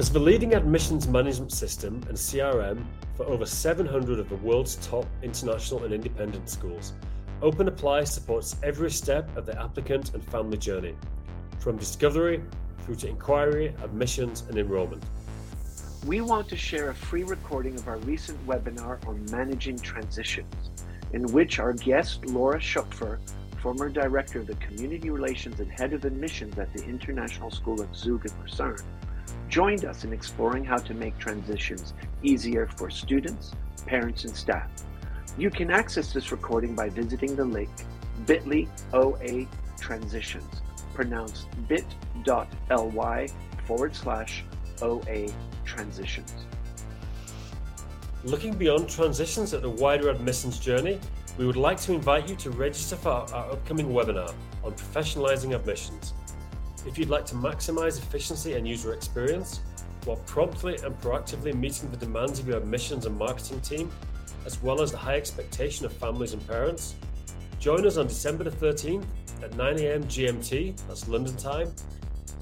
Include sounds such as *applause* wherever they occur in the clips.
As the leading admissions management system and CRM for over 700 of the world's top international and independent schools, Open Apply supports every step of the applicant and family journey, from discovery through to inquiry, admissions, and enrollment. We want to share a free recording of our recent webinar on managing transitions, in which our guest, Laura Schupfer, former director of the Community Relations and head of admissions at the International School of Zug and Lucerne, joined us in exploring how to make transitions easier for students, parents, and staff. You can access this recording by visiting the link bit.ly OA transitions, pronounced bit.ly forward slash OA transitions. Looking beyond transitions at the wider admissions journey, we would like to invite you to register for our upcoming webinar on professionalizing admissions. If you'd like to maximize efficiency and user experience while promptly and proactively meeting the demands of your admissions and marketing team, as well as the high expectation of families and parents, join us on December the 13th at 9am GMT, that's London time,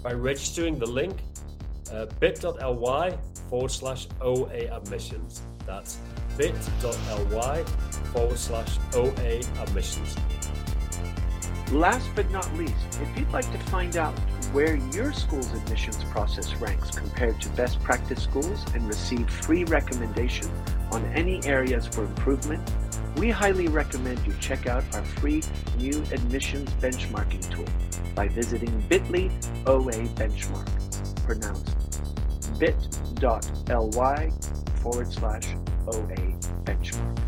by registering the link uh, bit.ly forward slash OA admissions. That's bit.ly forward slash OA admissions. Last but not least, if you'd like to find out where your school's admissions process ranks compared to best practice schools and receive free recommendation on any areas for improvement, we highly recommend you check out our free new admissions benchmarking tool by visiting bit.ly OA benchmark, pronounced bit.ly forward slash OA benchmark.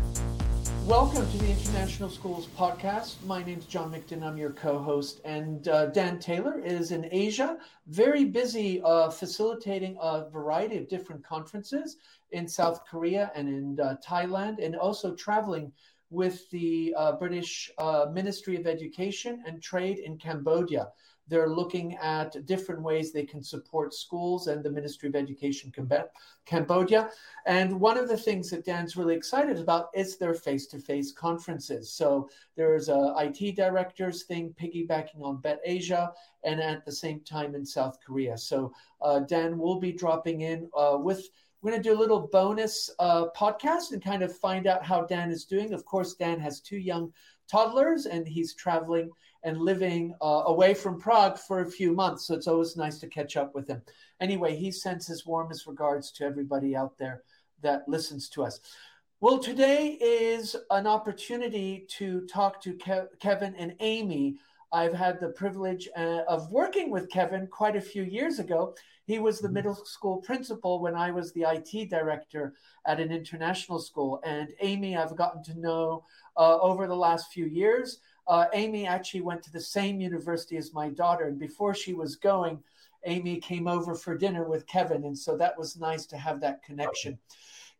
Welcome to the International Schools Podcast. My name is John Mikton. I'm your co host. And uh, Dan Taylor is in Asia, very busy uh, facilitating a variety of different conferences in South Korea and in uh, Thailand, and also traveling with the uh, British uh, Ministry of Education and Trade in Cambodia. They're looking at different ways they can support schools and the Ministry of Education Cambodia. And one of the things that Dan's really excited about is their face-to-face conferences. So there's a IT directors thing piggybacking on Bett Asia, and at the same time in South Korea. So uh, Dan will be dropping in uh, with we're going to do a little bonus uh, podcast and kind of find out how Dan is doing. Of course, Dan has two young toddlers and he's traveling and living uh, away from Prague for a few months. So it's always nice to catch up with him. Anyway, he sends his warmest regards to everybody out there that listens to us. Well, today is an opportunity to talk to Ke- Kevin and Amy. I've had the privilege uh, of working with Kevin quite a few years ago. He was the mm-hmm. middle school principal when I was the IT director at an international school. And Amy, I've gotten to know uh, over the last few years. Uh, Amy actually went to the same university as my daughter. And before she was going, Amy came over for dinner with Kevin. And so that was nice to have that connection.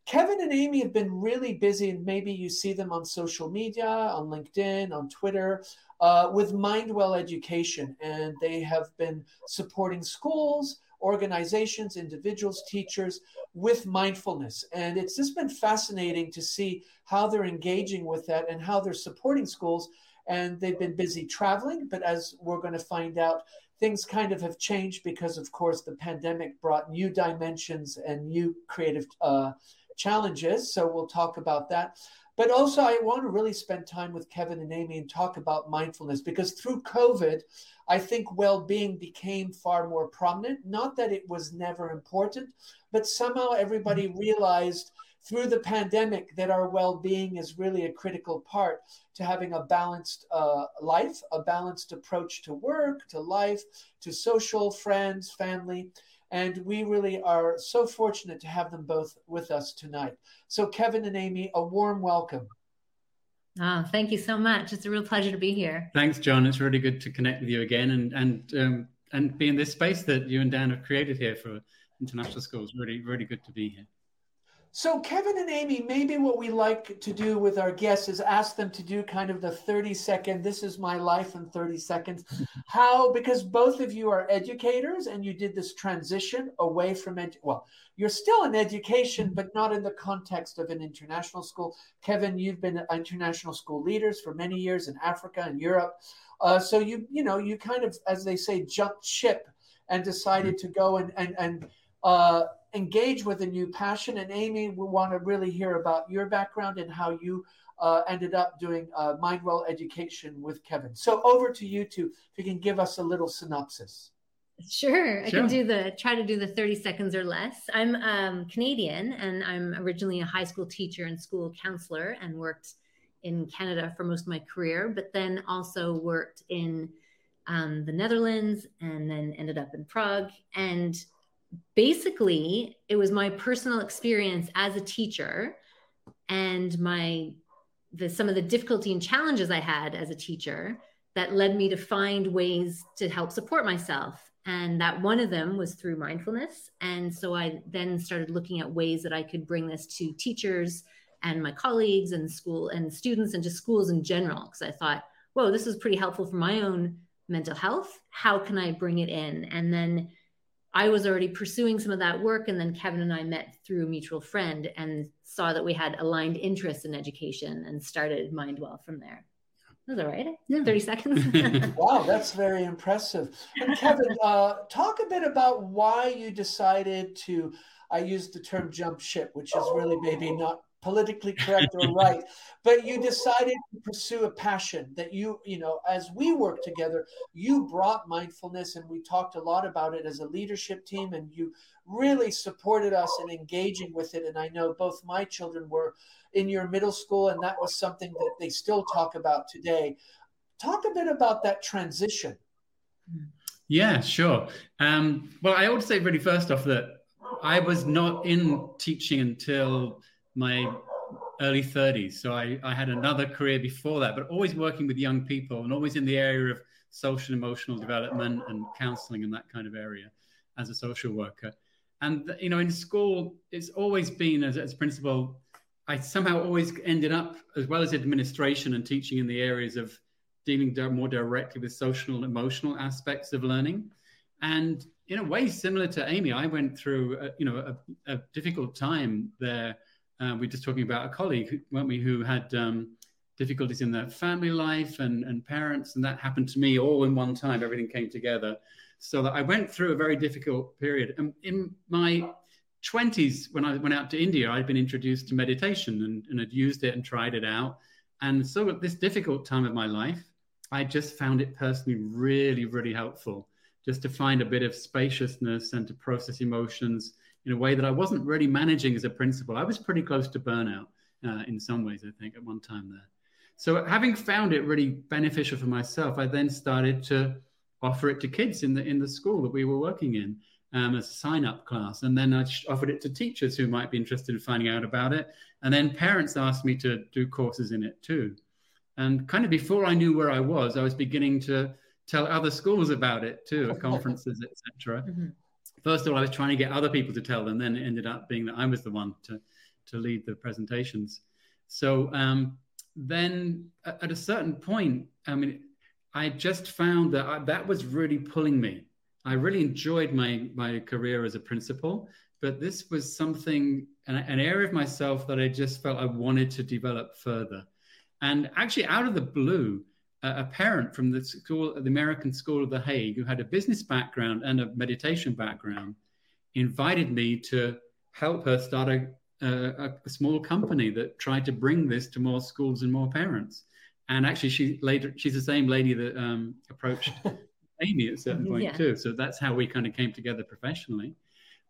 Kevin and Amy have been really busy, and maybe you see them on social media, on LinkedIn, on Twitter, uh, with Mindwell Education. And they have been supporting schools, organizations, individuals, teachers with mindfulness. And it's just been fascinating to see how they're engaging with that and how they're supporting schools and they've been busy traveling. But as we're going to find out, things kind of have changed because, of course, the pandemic brought new dimensions and new creative uh, challenges. So we'll talk about that. But also, I want to really spend time with Kevin and Amy and talk about mindfulness because through COVID, I think well being became far more prominent. Not that it was never important, but somehow everybody realized through the pandemic that our well-being is really a critical part to having a balanced uh, life a balanced approach to work to life to social friends family and we really are so fortunate to have them both with us tonight so kevin and amy a warm welcome Oh, thank you so much. It's a real pleasure to be here. Thanks, John. It's really good to connect with you again and and um, and be in this space that you and Dan have created here for international schools. Really, really good to be here. So, Kevin and Amy, maybe what we like to do with our guests is ask them to do kind of the 30 second, this is my life in 30 seconds. How, because both of you are educators and you did this transition away from, ed- well, you're still in education, but not in the context of an international school. Kevin, you've been international school leaders for many years in Africa and Europe. Uh, so you, you know, you kind of, as they say, jumped ship and decided to go and, and, and, uh, engage with a new passion. And Amy, we want to really hear about your background and how you uh, ended up doing uh, Mindwell education with Kevin. So over to you two, if you can give us a little synopsis. Sure, I can do the try to do the 30 seconds or less. I'm um, Canadian and I'm originally a high school teacher and school counselor and worked in Canada for most of my career, but then also worked in um, the Netherlands and then ended up in Prague. And basically, it was my personal experience as a teacher and my the some of the difficulty and challenges I had as a teacher that led me to find ways to help support myself. And that one of them was through mindfulness. And so i then started looking at ways that i could bring this to teachers and my colleagues and school and students and just schools in general because i thought whoa this is pretty helpful for my own mental health. How can i bring it in? And then i was already pursuing some of that work and then kevin and i met through a mutual friend and saw that we had aligned interests in education and started mindwell from there was all right. Yeah. 30 seconds. *laughs* wow, that's very impressive. And Kevin, *laughs* uh, talk a bit about why you decided to, I used the term jump ship, which is really maybe not politically correct or right, but you decided to pursue a passion that you, you know, as we work together, you brought mindfulness and we talked a lot about it as a leadership team and you really supported us in engaging with it. And I know both my children were in your middle school, and that was something that they still talk about today. Talk a bit about that transition. Yeah, sure. Um, well, I would say really first off that I was not in teaching until my early 30s. So I, I had another career before that, but always working with young people and always in the area of social emotional development and counseling and that kind of area as a social worker. And, you know, in school, it's always been as, as principal, I somehow always ended up, as well as administration and teaching in the areas of dealing more directly with social and emotional aspects of learning. And in a way similar to Amy, I went through, a, you know, a, a difficult time there. Uh, we are just talking about a colleague, weren't we, who had um, difficulties in their family life and, and parents, and that happened to me all in one time. Everything came together, so that I went through a very difficult period. And in my 20s, when I went out to India, I'd been introduced to meditation and, and had used it and tried it out. And so at this difficult time of my life, I just found it personally really, really helpful just to find a bit of spaciousness and to process emotions in a way that I wasn't really managing as a principal. I was pretty close to burnout uh, in some ways, I think, at one time there. So having found it really beneficial for myself, I then started to offer it to kids in the in the school that we were working in um, as a sign up class. And then I offered it to teachers who might be interested in finding out about it. And then parents asked me to do courses in it too. And kind of before I knew where I was, I was beginning to tell other schools about it too at *laughs* conferences, etc. Mm-hmm. First of all, I was trying to get other people to tell them. Then it ended up being that I was the one to to lead the presentations. So um, then, at a certain point, I mean, I just found that I, that was really pulling me I really enjoyed my my career as a principal, but this was something an, an, area of myself that I just felt I wanted to develop further. And actually, out of the blue, a parent from the school, the American School of the Hague, who had a business background and a meditation background, invited me to help her start a, a, a small company that tried to bring this to more schools and more parents. And actually, she later she's the same lady that um, approached *laughs* Amy at a certain point yeah. too. So that's how we kind of came together professionally.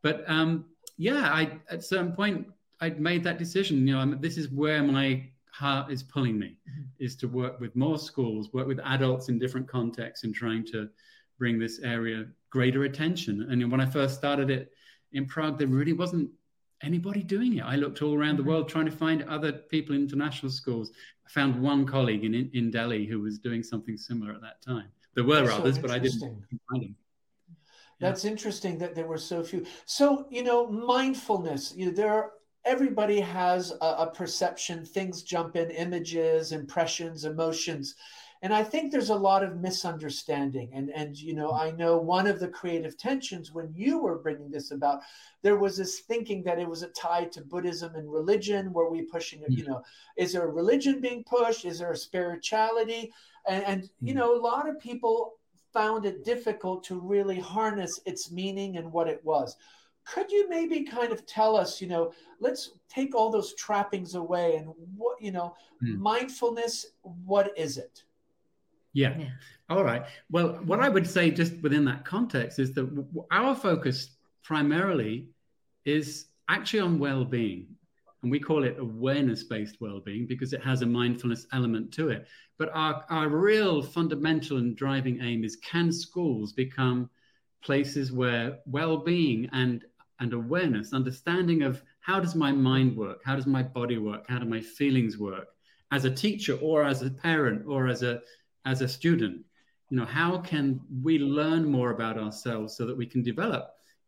But um, yeah, I at certain point I'd made that decision. You know, I'm, this is where my heart is pulling me, mm-hmm. is to work with more schools, work with adults in different contexts, and trying to bring this area greater attention. And when I first started it in Prague, there really wasn't anybody doing it. I looked all around the mm-hmm. world trying to find other people in international schools. I found one colleague in, in Delhi who was doing something similar at that time. There were That's others, so but I didn't find them. That's interesting that there were so few. So you know, mindfulness. You know, there are everybody has a, a, perception. Things jump in images impressions emotions. And i think there's a lot of misunderstanding. And and you know i know one of the creative tensions when you were bringing this about there was this thinking that it was a tie to buddhism and religion were we pushing it you know is there a religion being pushed? Is there a spirituality? And, and you hmm. know, a lot of people found it difficult to really harness its meaning and what it was. Could you maybe kind of tell us, you know, let's take all those trappings away and what, you know, mm. mindfulness, what is it? Yeah. yeah. All right. Well, what I would say just within that context is that our focus primarily is actually on well being. And we call it awareness based well being because it has a mindfulness element to it. But our, our real fundamental and driving aim is can schools become places where well being and and awareness, understanding of how does my mind work, how does my body work, how do my feelings work, as a teacher or as a parent or as a as a student, you know, how can we learn more about ourselves so that we can develop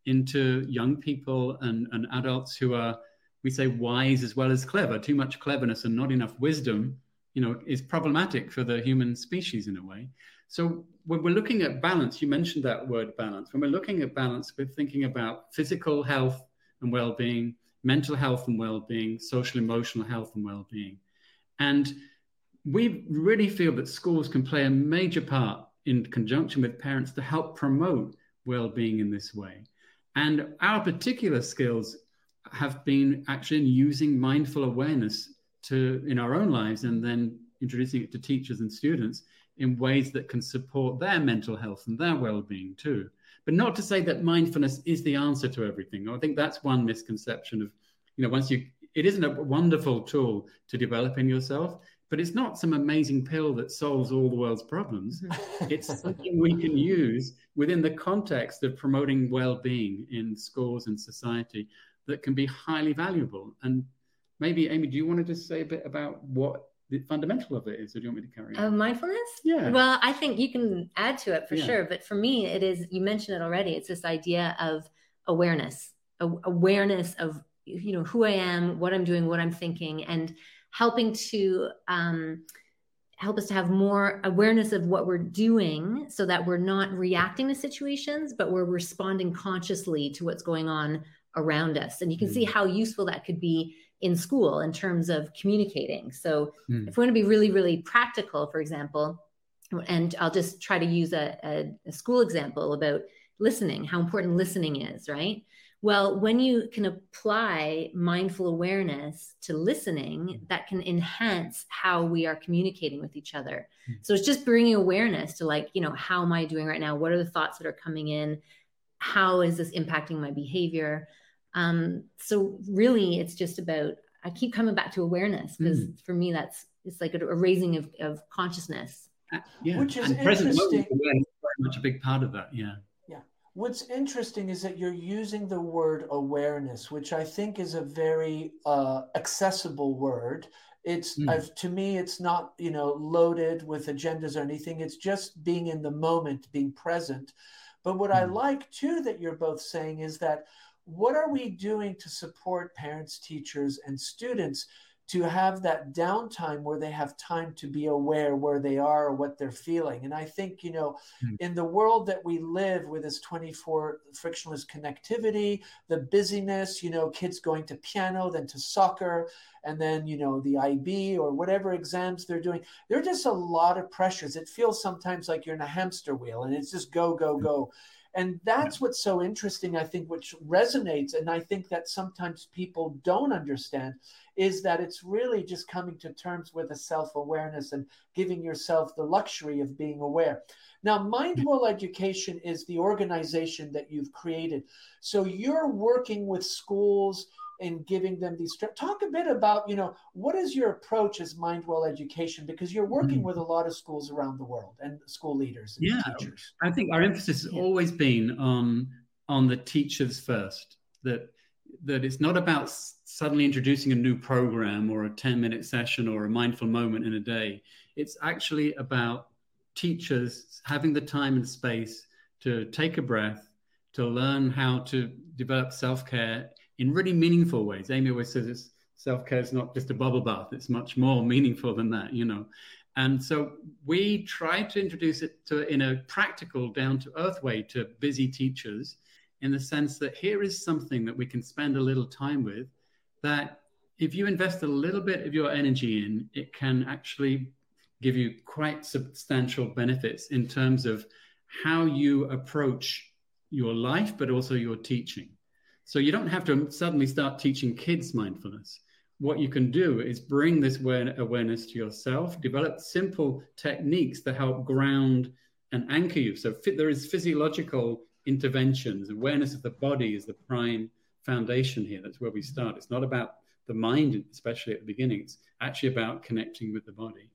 into young people and, and adults who are, we say, wise as well as clever. Too much cleverness and not enough wisdom, you know, is problematic for the human species in a way. So when we're looking at balance, you mentioned that word balance. When we're looking at balance, we're thinking about physical health and well-being, mental health and well-being, social emotional health and well-being. And we really feel that schools can play a major part in conjunction with parents to help promote well-being in this way. And our particular skills have been actually in using mindful awareness to in our own lives and then introducing it to teachers and students in ways that can support their mental health and their well-being too. But not to say that mindfulness is the answer to everything. I think that's one misconception of, you know, once you it isn't a wonderful tool to develop in yourself, but it's not some amazing pill that solves all the world's problems. *laughs* It's something we can use within the context of promoting well-being in schools and society that can be highly valuable. And maybe, Amy, do you want to just say a bit about what the fundamental of it is, or do you want me to carry on? Uh, mindfulness? Yeah. Well, I think you can add to it for yeah. sure. But for me, it is, you mentioned it already, it's this idea of awareness, awareness of, you know, who I am, what I'm doing, what I'm thinking, and helping to, um, help us to have more awareness of what we're doing so that we're not reacting to situations but we're responding consciously to what's going on around us and you can mm. see how useful that could be in school in terms of communicating. So mm. if we want to be really, really practical, for example, and I'll just try to use a, a, a school example about listening, how important listening is, right? Well, when you can apply mindful awareness to listening, that can enhance how we are communicating with each other. Mm. So it's just bringing awareness to, like, you know, how am I doing right now? What are the thoughts that are coming in? How is this impacting my behavior? Um, so really, it's just about I keep coming back to awareness because mm. for me, that's it's like a, a raising of, of consciousness. Uh, yeah, which is and present moment very much a big part of that. Yeah. Yeah. What's interesting is that you're using the word awareness, which I think is a very uh, accessible word. It's mm. to me, it's not you know loaded with agendas or anything. It's just being in the moment, being present. But what mm. I like too that you're both saying is that what are we doing to support parents, teachers, and students to have that downtime where they have time to be aware where they are or what they're feeling. And I think, you know, mm. in the world that we live with this 24 frictionless connectivity, the busyness, you know, kids going to piano, then to soccer, and then, you know, the IB or whatever exams they're doing, there are just a lot of pressures. It feels sometimes like you're in a hamster wheel and it's just go, go, go. And that's what's so interesting, I think, which resonates. And I think that sometimes people don't understand is that it's really just coming to terms with a self awareness and giving yourself the luxury of being aware. Now, Mindful mm-hmm. Education is the organization that you've created. So you're working with schools in giving them these talk a bit about you know what is your approach as mindwell education because you're working mm. with a lot of schools around the world and school leaders and yeah teachers i think our emphasis has yeah. always been on on the teachers first that that it's not about suddenly introducing a new program or a 10 minute session or a mindful moment in a day it's actually about teachers having the time and space to take a breath to learn how to develop self-care in really meaningful ways. Amy always says it's self care is not just a bubble bath, it's much more meaningful than that, you know. And so we try to introduce it to in a practical, down to earth way to busy teachers in the sense that here is something that we can spend a little time with that if you invest a little bit of your energy in, it can actually give you quite substantial benefits in terms of how you approach your life, but also your teaching. So you don't have to suddenly start teaching kids mindfulness. What you can do is bring this awareness to yourself, develop simple techniques that help ground and anchor you. So there is physiological interventions. Awareness of the body is the prime foundation here. That's where we start. It's not about the mind, especially at the beginning. It's actually about connecting with the body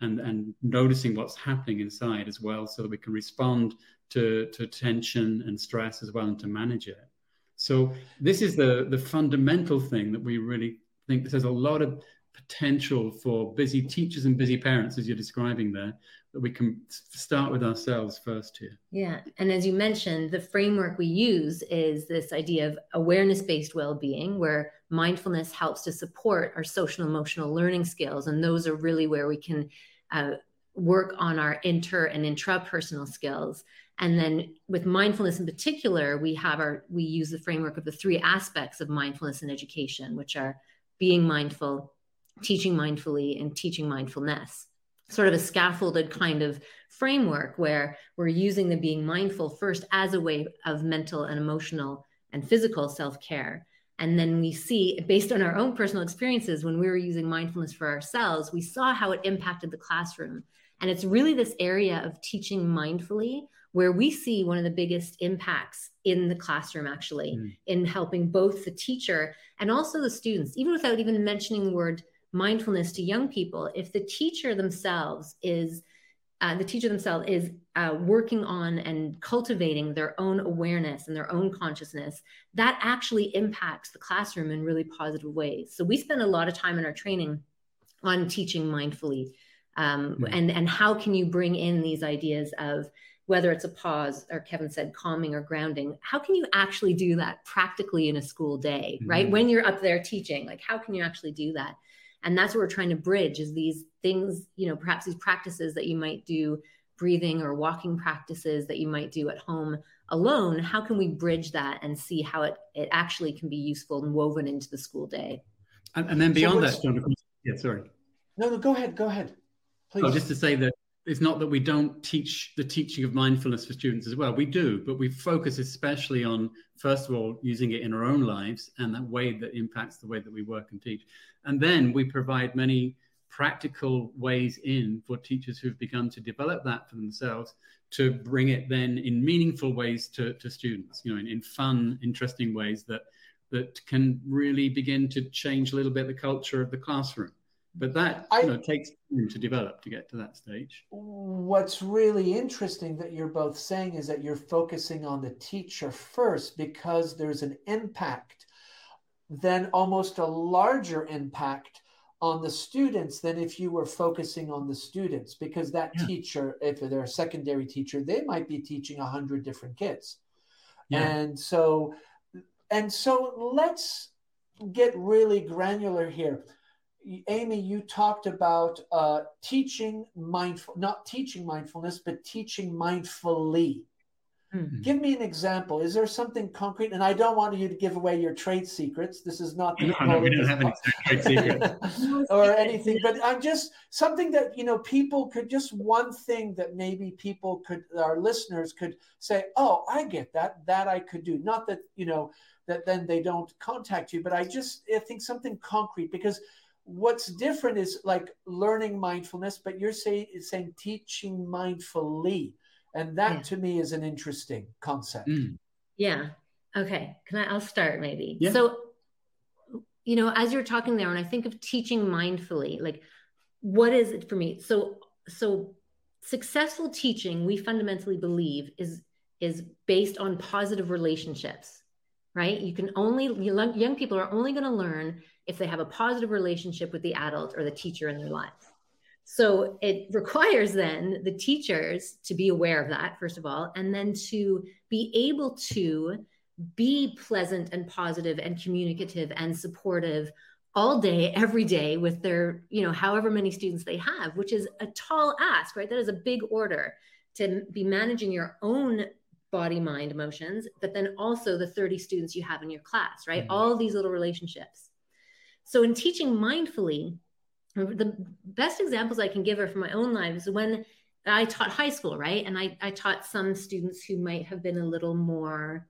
and, and noticing what's happening inside as well so that we can respond to, to tension and stress as well and to manage it. So this is the, the fundamental thing that we really think there's a lot of potential for busy teachers and busy parents, as you're describing there, that we can start with ourselves first here. Yeah. And as you mentioned, the framework we use is this idea of awareness based well being, where mindfulness helps to support our social emotional learning skills. And those are really where we can uh, work on our inter and intrapersonal skills. And then with mindfulness in particular, we have our, we use the framework of the three aspects of mindfulness in education, which are being mindful, teaching mindfully, and teaching mindfulness sort of a scaffolded kind of framework where we're using the being mindful first as a way of mental and emotional and physical self care. And then we see, based on our own personal experiences, when we were using mindfulness for ourselves, we saw how it impacted the classroom. And it's really this area of teaching mindfully where we see one of the biggest impacts in the classroom, actually, mm. in helping both the teacher and also the students, even without even mentioning the word mindfulness to young people if the teacher themselves is uh, the teacher themselves is uh, working on and cultivating their own awareness and their own consciousness that actually impacts the classroom in really positive ways so we spend a lot of time in our training on teaching mindfully um, mm-hmm. and and how can you bring in these ideas of whether it's a pause or kevin said calming or grounding how can you actually do that practically in a school day right? Mm-hmm. when you're up there teaching like how can you actually do that? And that's what we're trying to bridge is these things you know perhaps these practices that you might do breathing or walking practices that you might do at home alone. How can we bridge that and see how it, it actually can be useful and woven into the school day? And, and then beyond so that John, yeah sorry. No no go ahead go ahead. Please oh, just to say that it's not that we don't teach the teaching of mindfulness for students as well. We do, but we focus especially on, first of all, using it in our own lives and that way that impacts the way that we work and teach. And then we provide many practical ways in for teachers who've begun to develop that for themselves to bring it then in meaningful ways to, to students, you know, in, in fun, interesting ways that that can really begin to change a little bit the culture of the classroom. But that I, you know, takes time to develop to get to that stage. What's really interesting that you're both saying is that you're focusing on the teacher first because there's an impact, then almost a larger impact on the students than if you were focusing on the students because that yeah. teacher if they're a secondary teacher they might be teaching a 100 different kids yeah. and so and so let's get really granular here Amy, you talked about uh, teaching mindful, not teaching mindfulness, but teaching mindfully. Mm-hmm. Give me an example. Is there something concrete? And I don't want you to give away your trade secrets. This is not the no, no, we don't have any trade secrets *laughs* or anything. But I'm just something that you know people could just one thing that maybe people could, our listeners could say, "Oh, I get that. That I could do." Not that you know that then they don't contact you, but I just I think something concrete because what's different is like learning mindfulness but you're say, saying teaching mindfully. And that yeah. to me is an interesting concept. Mm. yeah. Okay. Can i i'll start maybe. Yeah. so you know as you're talking there and i think of teaching mindfully like what is it for me? So so successful teaching we fundamentally believe is is based on positive relationships right? You can only young people are only going to learn if they have a positive relationship with the adult or the teacher in their life. So it *laughs* requires then the teachers to be aware of that, first of all, and then to be able to be pleasant and positive and communicative and supportive all day, every day with their, you know, however many students they have, which is a tall ask, right? That is a big order to be managing your own body, mind, emotions, but then also the 30 students you have in your class, right? Mm-hmm. All these little relationships. So in teaching mindfully, the best examples I can give are from my own life is when I taught high school, right? And I, I taught some students who might have been a little more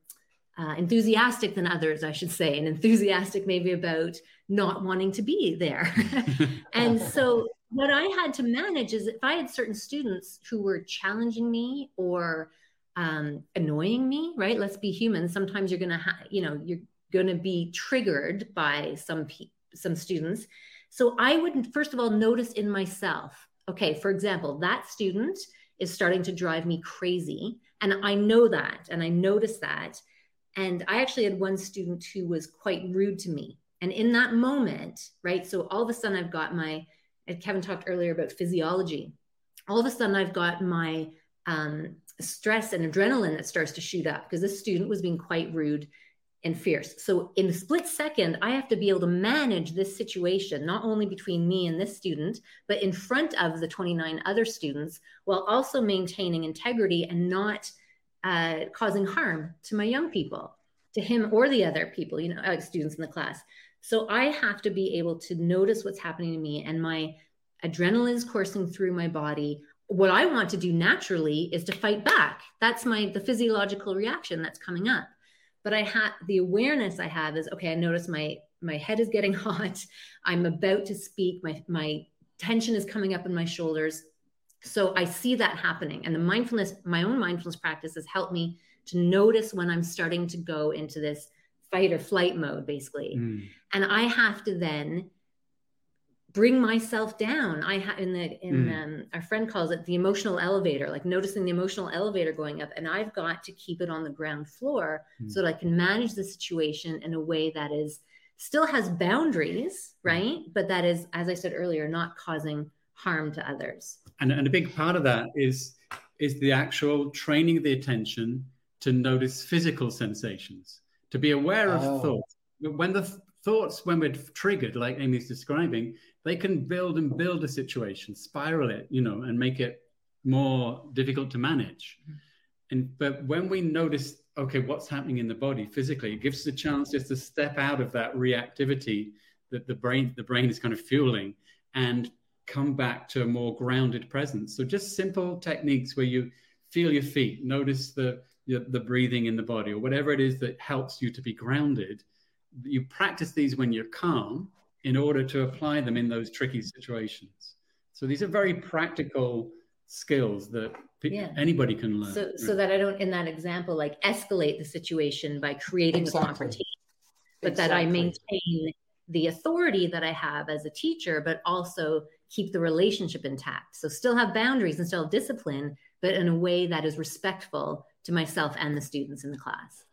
uh, enthusiastic than others, I should say, and enthusiastic maybe about not wanting to be there. *laughs* and so, what I had to manage is if I had certain students who were challenging me or um, annoying me, right? Let's be human. Sometimes you're gonna, ha- you know, you're gonna be triggered by some pe- some students. So I would first of all notice in myself. Okay, for example, that student is starting to drive me crazy, and I know that, and I notice that and I actually had one student who was quite rude to me. And in that moment, right? So all of a sudden, I've got my, Kevin talked earlier about physiology. All of a sudden, I've got my um, stress and adrenaline that starts to shoot up because this student was being quite rude and fierce. So, in a split second, I have to be able to manage this situation, not only between me and this student, but in front of the 29 other students, while also maintaining integrity and not uh, causing harm to my young people, to him or the other people, you know, uh, students in the class. So I have to be able to notice what's happening to me, and my adrenaline is coursing through my body. What I want to do naturally is to fight back. That's my the physiological reaction that's coming up. But I have the awareness I have is okay. I notice my my head is getting *laughs* hot. I'm about to speak. My my tension is coming up in my shoulders so I see that happening. And the mindfulness, my own mindfulness practice has helped me to notice when I'm starting to go into this fight or flight mode, basically. Mm. And I have to then bring myself down. I have in the in mm. um, our friend calls it the emotional elevator, like noticing the emotional elevator going up, and I've got to keep it on the ground floor mm. so that I can manage the situation in a way that is still has boundaries, mm. right? But that is, as I said earlier, not causing harm to others. And, and a big part of that is is the actual training of the attention to notice physical sensations, to be aware of oh. thoughts. When the th- thoughts, when we're triggered, like Amy's describing, they can build and build a situation, spiral it, you know, and make it more difficult to manage. Mm-hmm. And but when we notice, okay, what's happening in the body physically, it gives us a chance just to step out of that reactivity that the brain the brain is kind of fueling and come back to a more grounded presence. So just simple techniques where you feel your feet, notice the the breathing in the body, or whatever it is that helps you to be grounded. You practice these when you're calm in order to apply them in those tricky situations. So these are very practical skills that yeah. anybody can learn. So, so that I don't, in that example, like escalate the situation by creating exactly. a confrontation, but exactly. that I maintain the authority that I have as a teacher, but also keep the relationship intact. So still have boundaries and still have discipline, but in a way that is respectful to myself and the students in the class.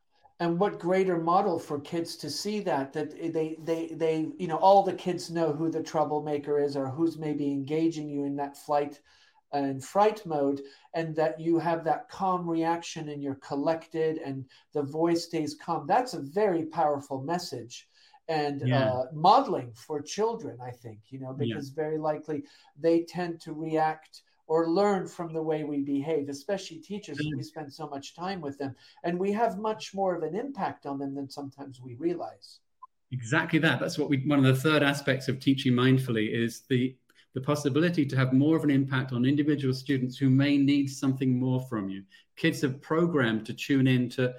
And what greater model for kids to see that that they they they you know all the kids know who the troublemaker is or who's maybe engaging you in that flight and fright mode and that you have that calm reaction and you're collected and the voice stays calm that's a very powerful message and yeah. uh, modeling for children, I think, you know, because yeah. very likely they tend to react or learn from the way we behave, especially teachers. Mm-hmm. We spend so much time with them and we have much more of an impact on them than sometimes we realize. Exactly that. That's what we, one of the third aspects of teaching mindfully is the, the possibility to have more of an impact on individual students who may need something more from you. Kids are programmed to tune in to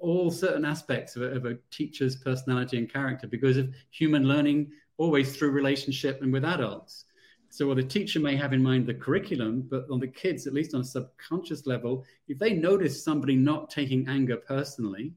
all certain aspects of a, of a, teacher's personality and character because of human learning always through relationship and with adults so while the teacher may have in mind the curriculum but on the kids at least on a subconscious level if they notice somebody not taking anger personally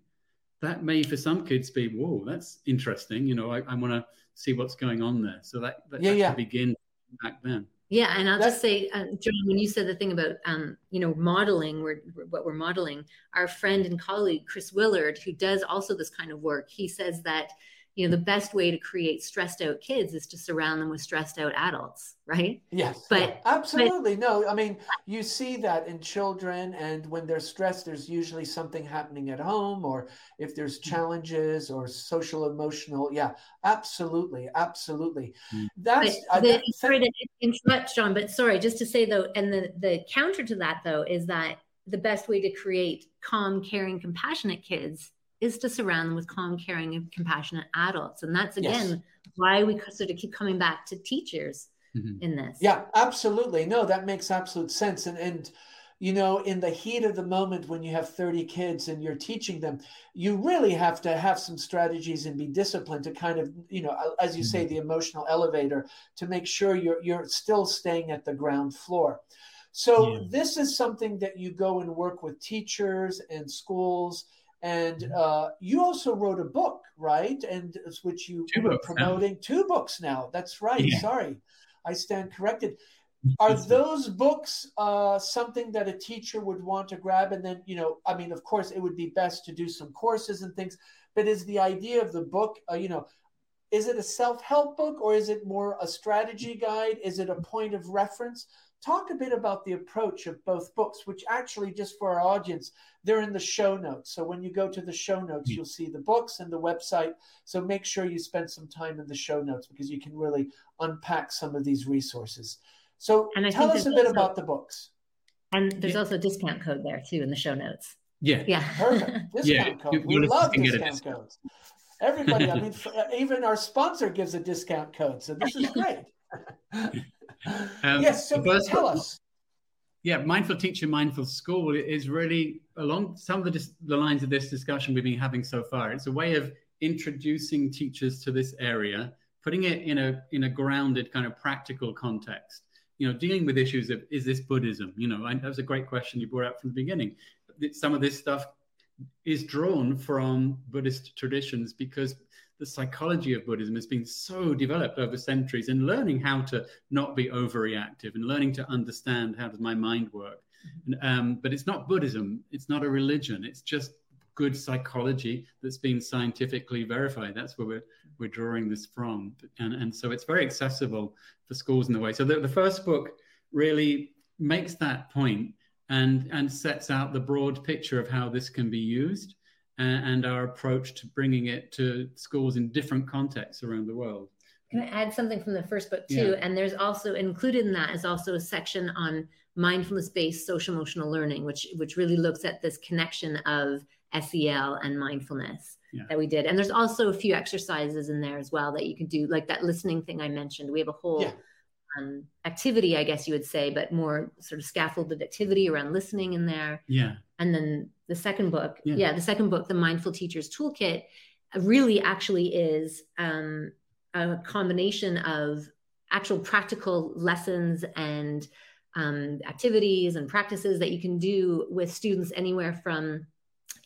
that may for some kids be whoa that's interesting. You know i, I want to see what's going on there. So that, that, yeah, that yeah. begin back then. Yeah, and I'll That's, just say, uh, John, when you said the thing about, um, you know, modeling, we're, what we're modeling, our friend and colleague Chris Willard, who does also this kind of work, he says that you know the best way to create stressed out kids is to surround them with stressed out adults right? Yes. But absolutely but, no i mean you see that in children and when they're stressed there's usually something happening at home or if there's mm. challenges or social emotional yeah absolutely absolutely. Mm. that's uh, the, sorry to interrupt john but sorry just to say though and the the counter to that though is that the best way to create calm caring compassionate kids is to surround them with calm, caring, and compassionate adults. And that's again yes. why we sort of keep coming back to teachers mm-hmm. in this. Yeah, absolutely. No, that makes absolute sense. And and you know, in the heat of the moment when you have 30 kids and you're teaching them, you really have to have some strategies and be disciplined to kind of, you know, as you mm-hmm. say, the emotional elevator to make sure you're you're still staying at the ground floor. So yeah. this is something that you go and work with teachers and schools. And uh, you also wrote a book, right? And which you were promoting now. two books now. That's right. Yeah. Sorry, I stand corrected. *laughs* Are those books uh, something that a teacher would want to grab? And then, you know, I mean, of course, it would be best to do some courses and things. But is the idea of the book, uh, you know, is it a self help book or is it more a strategy guide? Is it a point of reference? Talk a bit about the approach of both books, which actually, just for our audience, they're in the show notes. So when you go to the show notes, you'll see the books and the website. So make sure you spend some time in the show notes because you can really unpack some of these resources. So and tell us a bit also, about the books. And there's yeah. also a discount code there too in the show notes. Yeah. Yeah. Perfect. *laughs* Discount yeah. code. We love discount codes. Everybody, I mean, *laughs* uh, even our sponsor gives a discount code. So this is *laughs* great. *laughs* um, yes. So tell us. Yeah, mindful teacher, mindful school is really along some of the, the lines of this discussion we've been having so far. It's a way of introducing teachers to this area, putting it in a in a grounded kind of practical context you know, dealing with issues of is this Buddhism? You know, that was a great question you brought up from the beginning. Some of this stuff is drawn from Buddhist traditions because the psychology of Buddhism has been so developed over centuries in learning how to not be overreactive and learning to understand how does my mind work. Mm-hmm. Um, but it's not Buddhism. It's not a religion. It's just good psychology that's been scientifically verified. That's where we're we're drawing this from. And, and so it's very accessible for schools in the way. So the, the first book really makes that point and, and sets out the broad picture of how this can be used and, and our approach to bringing it to schools in different contexts around the world. Can I add something from the first book too? Yeah. And there's also included in that is also a section on mindfulness-based social emotional learning, which which really looks at this connection of SEL and mindfulness yeah. that we did. And there's also a few exercises in there as well that you can do, like that listening thing I mentioned. We have a whole yeah. um, activity, I guess you would say, but more sort of scaffolded activity around listening in there. Yeah. And then the second book, yeah, yeah the second book, the Mindful Teachers Toolkit, really actually is um, a combination of actual practical lessons and um, activities and practices that you can do with students anywhere from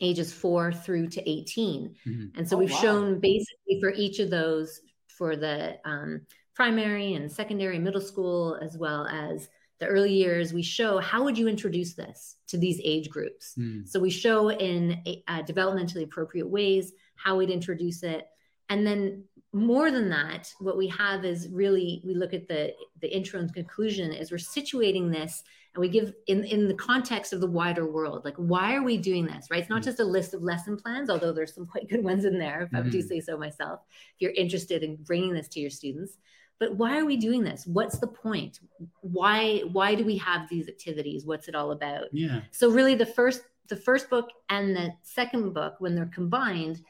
ages four through to 18. Mm-hmm. And so oh, we've wow. shown basically for each of those for the um, primary and secondary, middle school, as well as the early years, we show how would you introduce this to these age groups. Mm. So we show in uh, developmentally appropriate ways how we'd introduce it. And then more than that, what we have is really we look at the the intro and conclusion is we're situating this and we give in in the context of the wider world like why are we doing this right it's not mm-hmm. just a list of lesson plans although there's some quite good ones in there if mm-hmm. i do say so myself if you're interested in bringing this to your students but why are we doing this what's the point why why do we have these activities what's it all about yeah so really the first the first book and the second book when they're combined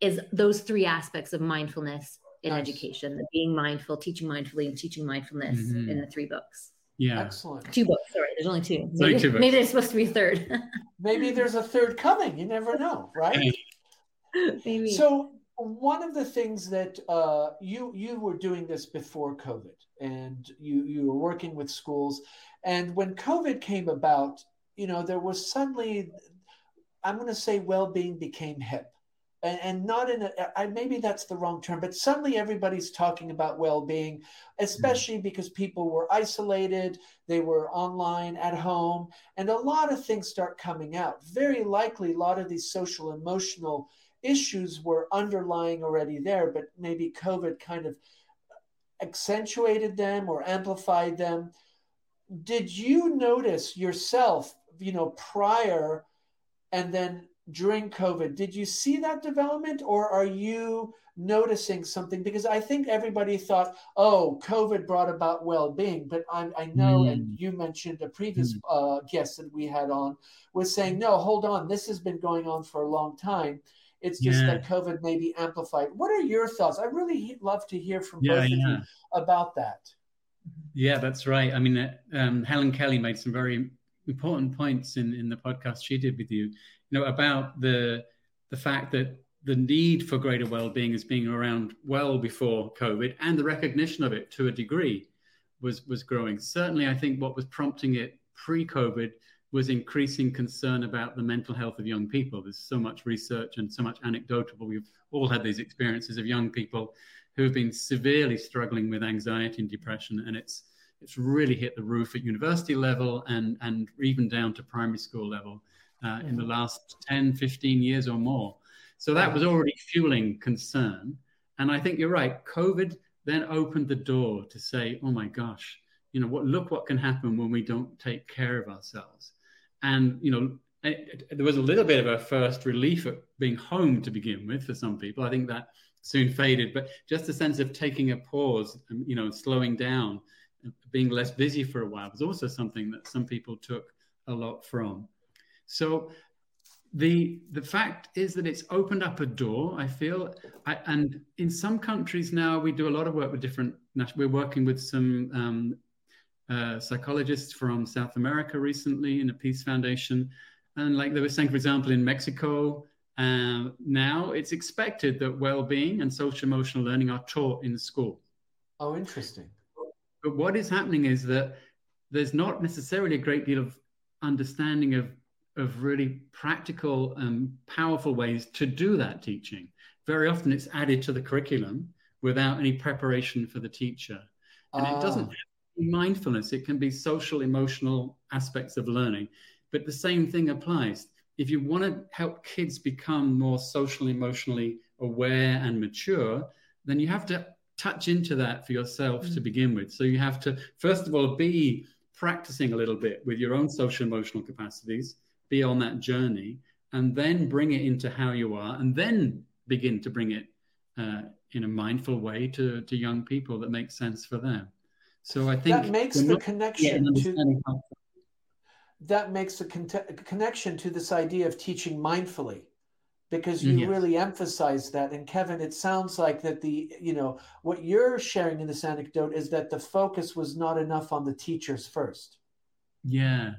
is those three aspects of mindfulness in nice. education the being mindful teaching mindfully and teaching mindfulness mm-hmm. in the three books yeah. Excellent. Two books. Sorry, there's only two. Maybe, two maybe there's supposed to be a third. maybe there's a third coming. You never know, right? *laughs* maybe. So one of the things that uh, you you were doing this before COVID, and you you were working with schools, and when COVID came about, you know there was suddenly, I'm going to say, well-being became hip. And, and not in a I, maybe that's the wrong term but suddenly everybody's talking about well-being especially mm. because people were isolated they were online at home and a lot of things start coming out. Very likely a lot of these social emotional issues were underlying already there but maybe covid kind of accentuated them or amplified them did you notice yourself you know prior and then during COVID. Did you see that development or are you noticing something? Because I think everybody thought, oh, COVID brought about well being. But I, I know, mm. and you mentioned a previous mm. uh, guest that we had on was saying, no, hold on, this has been going on for a long time. It's just yeah. that COVID maybe amplified. What are your thoughts? I really love to hear from yeah, both of you about that. Yeah, that's right. I mean, uh, um, Helen Kelly made some very important points in, in the podcast she did with you, you know, about the the fact that the need for greater well-being is being around well before COVID, and the recognition of it to a degree was was growing. Certainly, I think what was prompting it pre-COVID was increasing concern about the mental health of young people. There's so much research and so much anecdotal. We've all had these experiences of young people who have been severely struggling with anxiety and depression, and it's it's really hit the roof at university level and and even down to primary school level uh, in the mm-hmm. last 10, 15 years or more. So that was already fueling concern. And I think you're right. COVID then opened the door to say, oh my gosh, you know, what, look what can happen when we don't take care of ourselves. And, you know, it, it, there was a little bit of a first relief at being home to begin with for some people. I think that soon faded, but just a sense of taking a pause, and, you know, slowing down, being less busy for a while was also something that some people took a lot from. So the the fact is that it's opened up a door i feel I, and in some countries now we do a lot of work with different we're working with some um, uh, psychologists from south america recently in a peace foundation and like they were saying for example in mexico uh, now it's expected that well-being and social emotional learning are taught in the school oh interesting but what is happening is that there's not necessarily a great deal of understanding of of really practical and powerful ways to do that teaching. Very often it's added to the curriculum without any preparation for the teacher. And it doesn't ah. Mindfulness, it can be social, emotional aspects of learning. But the same thing applies. If you want to help kids become more social, emotionally aware and mature, then you have to touch into that for yourself mm. to begin with. So you have to, first of all, be practicing a little bit with your own social emotional capacities be on that journey and then bring it into how you are and then begin to bring it uh, in a mindful way to, to young people that makes sense for them. So I think that makes the connection to that makes the con- connection to this idea of teaching mindfully because you mm-hmm, yes. really emphasize that. And kevin it sounds like that the you know what you're sharing in this anecdote is that the focus was not enough on the teachers first. Yeah.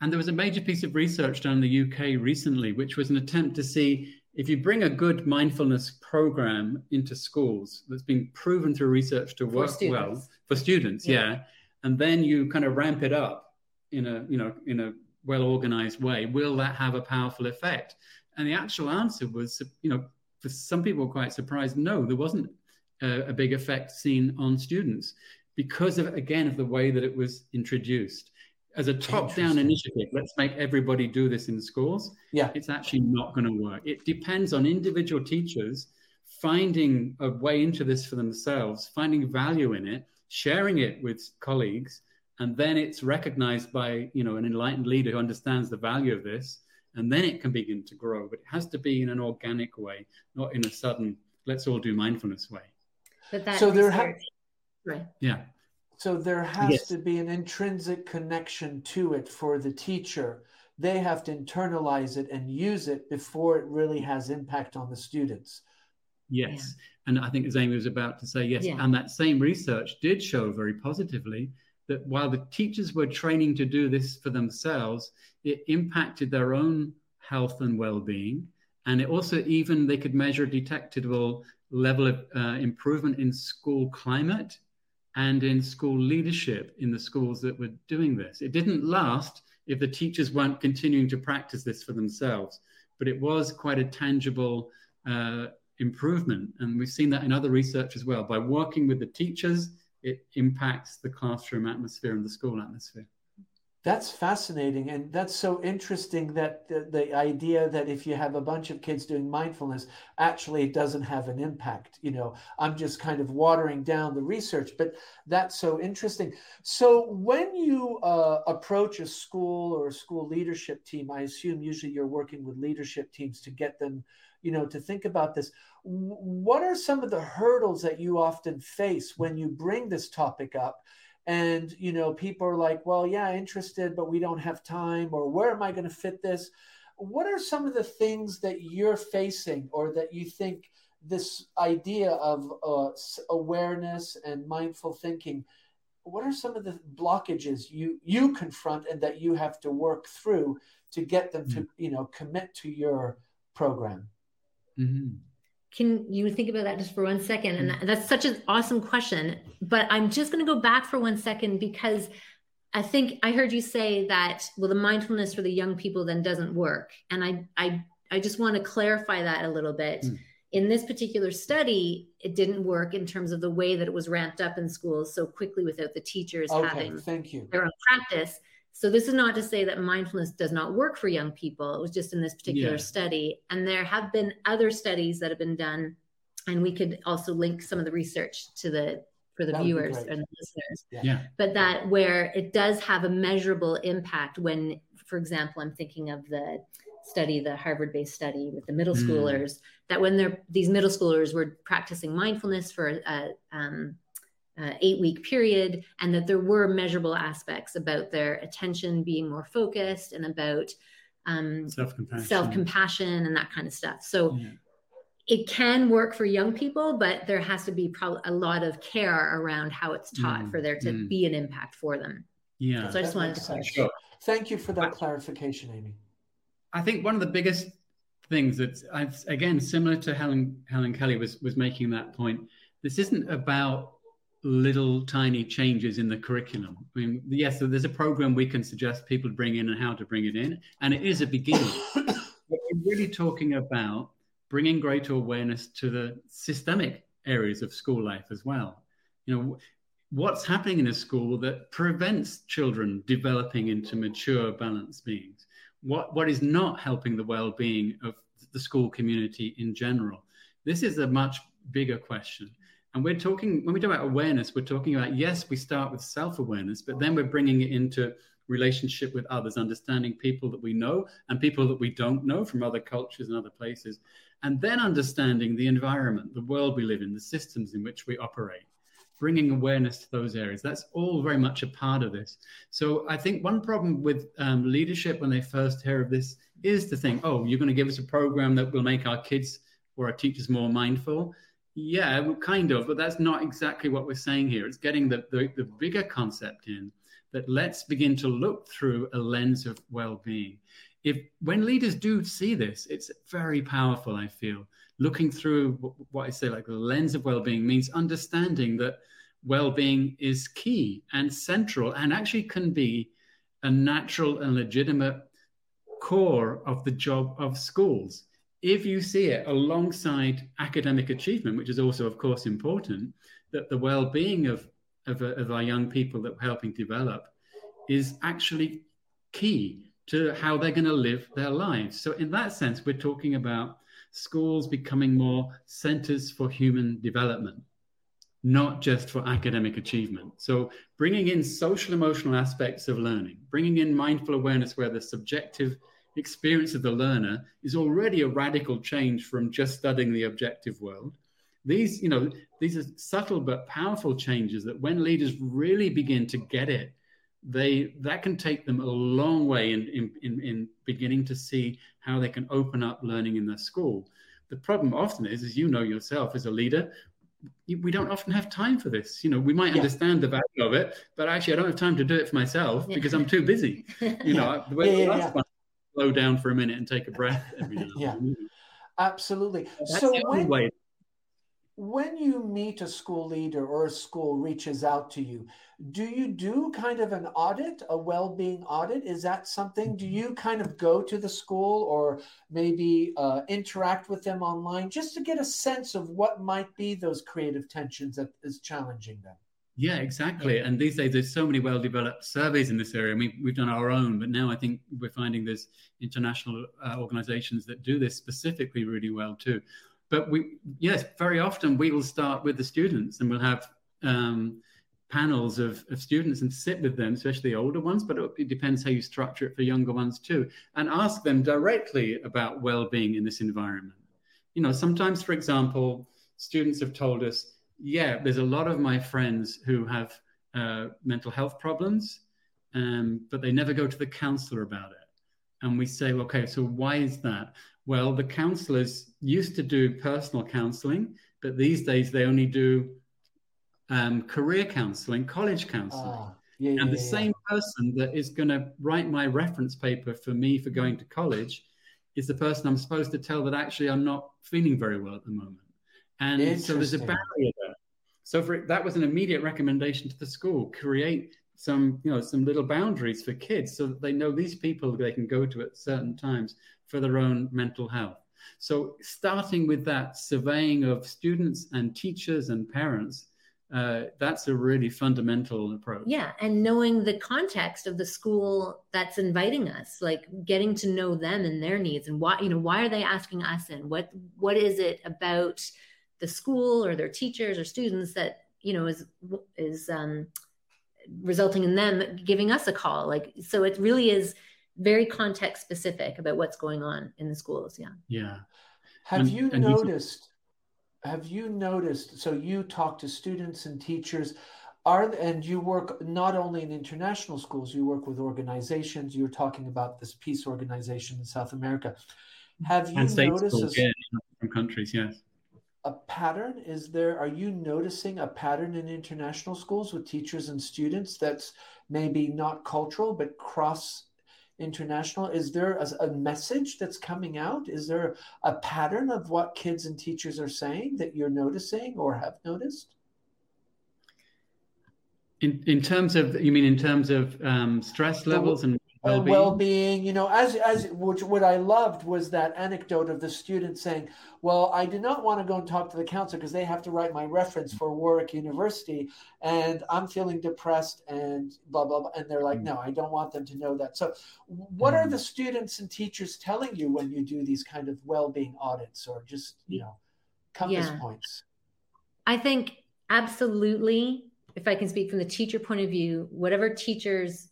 And there was a major piece of research done in the UK recently, which was an attempt to see if you bring a good mindfulness program into schools that's been proven through research to work well for students, yeah. yeah, and then you kind of ramp it up in a you know in a well organized way, will that have a powerful effect? And the actual answer was, you know, for some people quite surprised, no, there wasn't a, a big effect seen on students because of again of the way that it was introduced as a top-down initiative, let's make everybody do this in schools. Yeah, it's actually not going to work. It depends on individual teachers finding a way into this for themselves, finding value in it, sharing it with colleagues, and then it's recognized by you know an enlightened leader who understands the value of this, and then it can begin to grow. But it has to be in an organic way, not in a sudden "let's all do mindfulness" way. But that so there, ha- right? Yeah. So there has yes. to be an intrinsic connection to it for the teacher. They have to internalize it and use it before it really has impact on the students. Yes. And I think as Amy was about to say, yes. Yeah. And that same research did show very positively that while the teachers were training to do this for themselves, it impacted their own health and well being. And it also, even they could measure a detectable level of uh, improvement in school climate and in school leadership in the schools that were doing this. It didn't last if the teachers weren't continuing to practice this for themselves, but it was quite a tangible uh, improvement. And we've seen that in other research as well. By working with the teachers, it impacts the classroom atmosphere and the school atmosphere. That's fascinating. And that's so interesting that the, the, idea that if you have a bunch of kids doing mindfulness, actually it doesn't have an impact. You know, I'm just kind of watering down the research, but that's so interesting. So when you uh, approach a school or a school leadership team, I assume usually you're working with leadership teams to get them, you know, to think about this. What are some of the hurdles that you often face when you bring this topic up? And you know people are like well yeah interested but we don't have time or where am i going to fit this what are some of the things that you're facing or that you think this idea of uh, awareness and mindful thinking what are some of the blockages you you confront and that you have to work through to get them to mm. you know commit to your program mm-hmm. Can you think about that just for one second and mm. that's such an awesome question but i'm just going to go back for one second because i think i heard you say that well the mindfulness for the young people then doesn't work and i i i just want to clarify that a little bit mm in this particular study, it didn't work in terms of the way that it was ramped up in schools so quickly without the teachers okay, having thank you. their own practice. So this is not to say that mindfulness does not work for young people. It was just in this particular yeah. study. And there have been other studies that have been done. And we could also link some of the research to the for the that viewers and the listeners. Yeah. yeah. But that where it does have a measurable impact when, for example, I'm thinking of the study, the Harvard-based study with the middle mm. schoolers, that when they're these middle schoolers were practicing mindfulness for a, um, eight week period, and that there were measurable aspects about their attention being more focused and about um, self-compassion. self-compassion and that kind of stuff. So. Yeah. It can work for young people, but there has to be probably a lot of care around how it's taught mm. for there to mm. be an impact for them. Yeah. So I just wanted to clarify. Sure. Thank you for that clarification, Amy. I think one of the biggest things that again similar to Helen Helen Kelly was was making that point. This isn't about little tiny changes in the curriculum. I mean, yes, so there's a program we can suggest people bring in and how to bring it in, and it is a beginning. *coughs* but we're really talking about bringing greater awareness to the systemic areas of school life as well. You know, what's happening in a school that prevents children developing into mature, balanced beings? what, what is not helping the well-being of the school community in general? This is a much bigger question. And we're talking, when we talk about awareness, we're talking about, yes, we start with self awareness, but then we're bringing it into relationship with others, understanding people that we know and people that we don't know from other cultures and other places, and then understanding the environment, the world we live in, the systems in which we operate bringing awareness to those areas. That's all very much a part of this. So I think one problem with um, leadership when they first hear of this is to think, oh, you're going to give us a program that will make our kids or our teachers more mindful. Yeah, kind of, but that's not exactly what we're saying here. It's getting the, the, the bigger concept in that let's begin to look through a lens of well-being. If when leaders do see this, it's very powerful, I feel looking through what I say, like the lens of well-being, means understanding that well-being is key and central, and actually can be a natural and legitimate core of the job of schools. If you see it alongside academic achievement, which is also, of course, important, that the well-being of of, uh, of our young people that we're helping develop is actually key to how they're going to live their lives. So, in that sense, we're talking about schools becoming more centers for human development, not just for academic achievement. So, bringing in social emotional aspects of learning, bringing in mindful awareness where the subjective experience of the learner is already a radical change from just studying the objective world. These, you know, these are subtle but powerful changes that when leaders really begin to get it, they that can take them a long way in, in, in beginning to see how they can open up learning in their school. The problem often is, as you know yourself as a leader, we don't often have time for this. You know, we might yeah. understand the value of it, but actually, I don't have time to do it for myself yeah. because I'm too busy. You know, *laughs* the way yeah, yeah, slow down for a minute and take a breath every now. *laughs* yeah, absolutely. That's so when, way when you meet a school leader or a school reaches out to you, do you do kind of an audit, a well-being audit? Is that something? Do you kind of go to the school or maybe uh, interact with them online just to get a sense of what might be those creative tensions that is challenging them? Yeah, exactly. And these days, there's so many well-developed surveys in this area. I mean, we've done our own, but now I think we're finding there's international uh, organizations that do this specifically really well too but we yes very often we will start with the students and we'll have um, panels of, of students and sit with them especially older ones but it depends how you structure it for younger ones too and ask them directly about well-being in this environment you know sometimes for example students have told us yeah there's a lot of my friends who have uh, mental health problems um, but they never go to the counselor about it and we say okay so why is that well, the counselors used to do personal counseling, but these days they only do um, career counseling, college counseling. Uh, yeah, and yeah, the yeah. same person that is going to write my reference paper for me for going to college is the person I'm supposed to tell that actually I'm not feeling very well at the moment. And so there's a barrier. So for that was an immediate recommendation to the school: create some, you know, some little boundaries for kids so that they know these people they can go to at certain times for their own mental health. So starting with that surveying of students and teachers and parents uh, that's a really fundamental approach. Yeah, and knowing the context of the school that's inviting us, like getting to know them and their needs, and why you know why are they asking us in? What what is it about the school or their teachers or students that you know is is um, resulting in them giving us a call? Like so, it really is very context specific about what's going on in the schools. Yeah. Yeah. Have and, you and noticed? have you noticed so you talk to students and teachers are and you work not only in international schools you work with organizations you're talking about this peace organization in south america have you noticed schools, a, yeah, from countries yes a pattern? Is there are you noticing a pattern in international schools with teachers and students that's maybe not cultural but cross international? Is there a, a, message that's coming out? Is there a pattern of what kids and teachers are saying that you're noticing or have noticed? In, in terms of you mean in terms of um, stress levels and well-being. well-being you know as as which what i loved was that anecdote of the student saying well i did not want to go and talk to the counselor because they have to write my reference for warwick university and i'm feeling depressed and blah blah blah and they're like mm. no i don't want them to know that so what mm. are the students and teachers telling you when you do these kind of well-being audits or just you know compass yeah. points i think absolutely if i can speak from the teacher point of view whatever teachers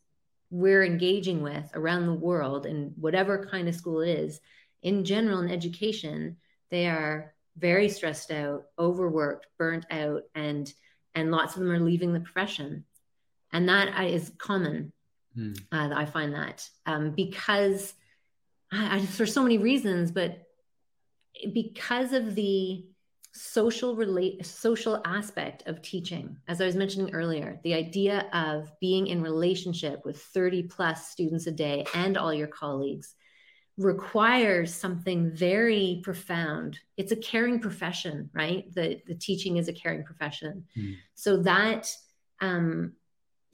we're engaging with around the world in whatever kind of school it is in general in education they are very stressed out overworked burnt out and and lots of them are leaving the profession and that is common mm. uh, i find that um, because I, I, for so many reasons but because of the social relate social aspect of teaching. As i was mentioning earlier the idea of being in relationship with 30 plus students a day and all your colleagues requires something very profound. It's a caring profession right? The the teaching is a caring profession. Mm. so that um,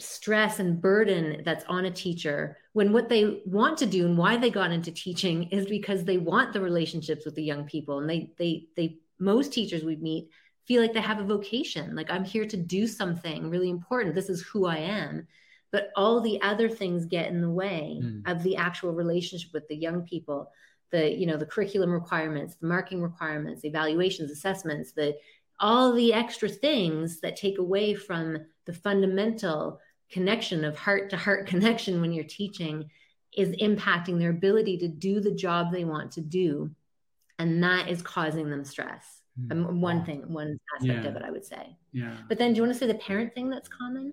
stress and burden that's on a teacher when what they want to do and why they got into teaching is because they want the relationships with the young people and they they they most teachers we meet feel like they have a vocation like i'm here to do something really important. This is who i am. But all the other things get in the way mm. of the actual relationship with the young people the you know the curriculum requirements the marking requirements the evaluations assessments the all the extra things that take away from the fundamental connection of heart to heart *laughs* connection when you're teaching is impacting their ability to do the job they want to do and that is causing them stress. Mm. One thing, one aspect yeah. of it, I would say. Yeah. But then, do you want to say the parent thing that's common?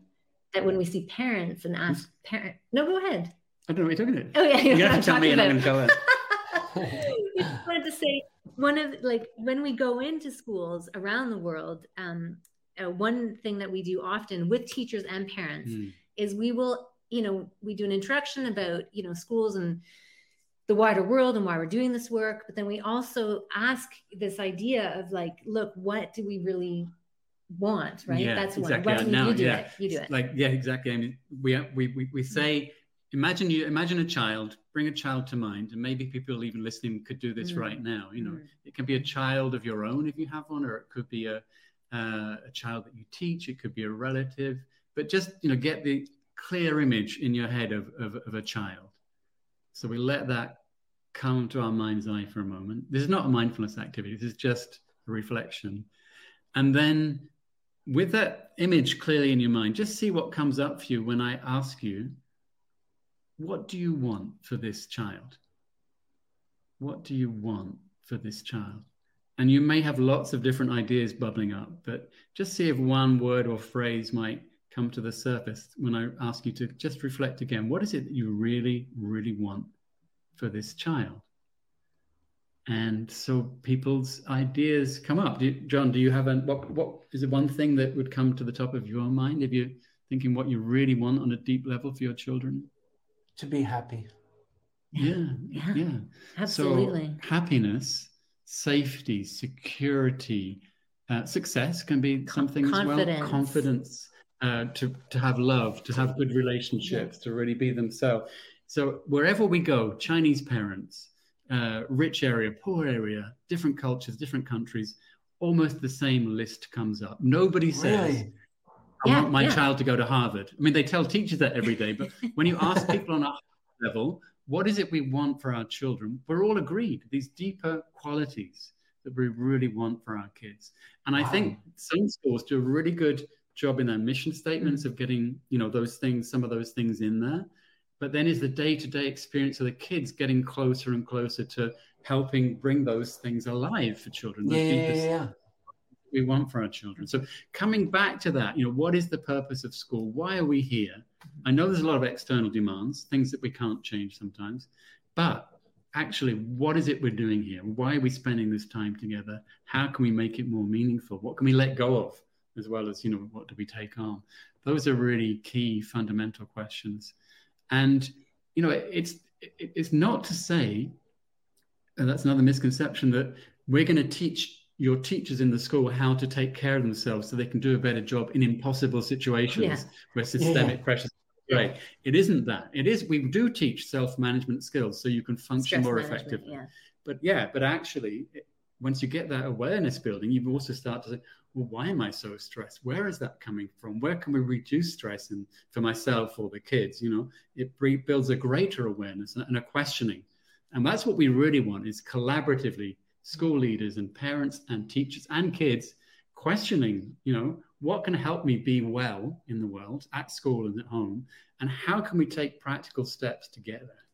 That when we see parents and ask parent, no, go ahead. I don't know what you're talking about. Oh yeah, you have to tell me, about. and I'm going to tell it. I just wanted to say one of like when we go into schools around the world, um, uh, one thing that we do often with teachers and parents mm. is we will, you know, we do an introduction about you know schools and the wider world and why we're doing this work but then we also ask this idea of like look what do we really want right yeah, that's exactly. one now, you do yeah. it you do it like yeah exactly I mean, we, we we we say imagine you imagine a child bring a child to mind and maybe people even listening could do this mm. right now you know mm. it can be a child of your own if you have one or it could be a uh, a child that you teach it could be a relative but just you know get the clear image in your head of, of, of a child so we let that come to our mind's eye for a moment. This is not a mindfulness activity, this is just a reflection. And then, with that image clearly in your mind, just see what comes up for you when I ask you, What do you want for this child? What do you want for this child? And you may have lots of different ideas bubbling up, but just see if one word or phrase might come to the surface when I ask you to just reflect again. What is it that you really, really want for this child? and so people's ideas come up. Do you, John, do you have a what? What is the one thing that would come to the top of your mind if you're thinking what you really want on a deep level for your children? To be happy. Yeah, yeah, yeah. absolutely. So happiness, safety, security, uh, success can be something Confidence. as well. Confidence. Uh, to to have love, to have good relationships, yeah. to really be themselves. So wherever we go, Chinese parents, uh, rich area, poor area, different cultures, different countries, almost the same list comes up. Nobody says, really? I Yeah, want my yeah. child to go to Harvard. I mean, they tell teachers that every day, but *laughs* when you ask people on a level, what is it we want for our children? We're all agreed these deeper qualities that we really want for our kids. And I think some schools do a really good job in their mission statements of getting, you know, those things, some of those things in there. But then is the day-to-day experience of the kids getting closer and closer to helping bring those things alive for children. Yeah, yeah, yeah, yeah. we want for our children. So coming back to that, you know, what is the purpose of school? Why are we here? I know there's a lot of external demands, things that we can't change sometimes, but actually, what is it we're doing here? Why are we spending this time together? How can we make it more meaningful? What can we let go of, as well as you know, what do we take on? Those are really key fundamental questions, and you know, it's it's not to say and that's another misconception that we're going to teach your teachers in the school how to take care of themselves so they can do a better job in impossible situations Yeah. where systemic Yeah. pressures Right. It isn't that. It is we do teach self-management skills so you can function Stress more effectively. Yeah. But yeah, but actually once you get that awareness building, you also start to say, well, why am I so stressed? Where is that coming from? Where can we reduce stress and for myself or the kids? You know, it builds a greater awareness and a questioning. And that's what we really want is collaboratively school leaders and parents and teachers and kids questioning, you know, what can help me be well in the world at school and at home? And how can we take practical steps to get there?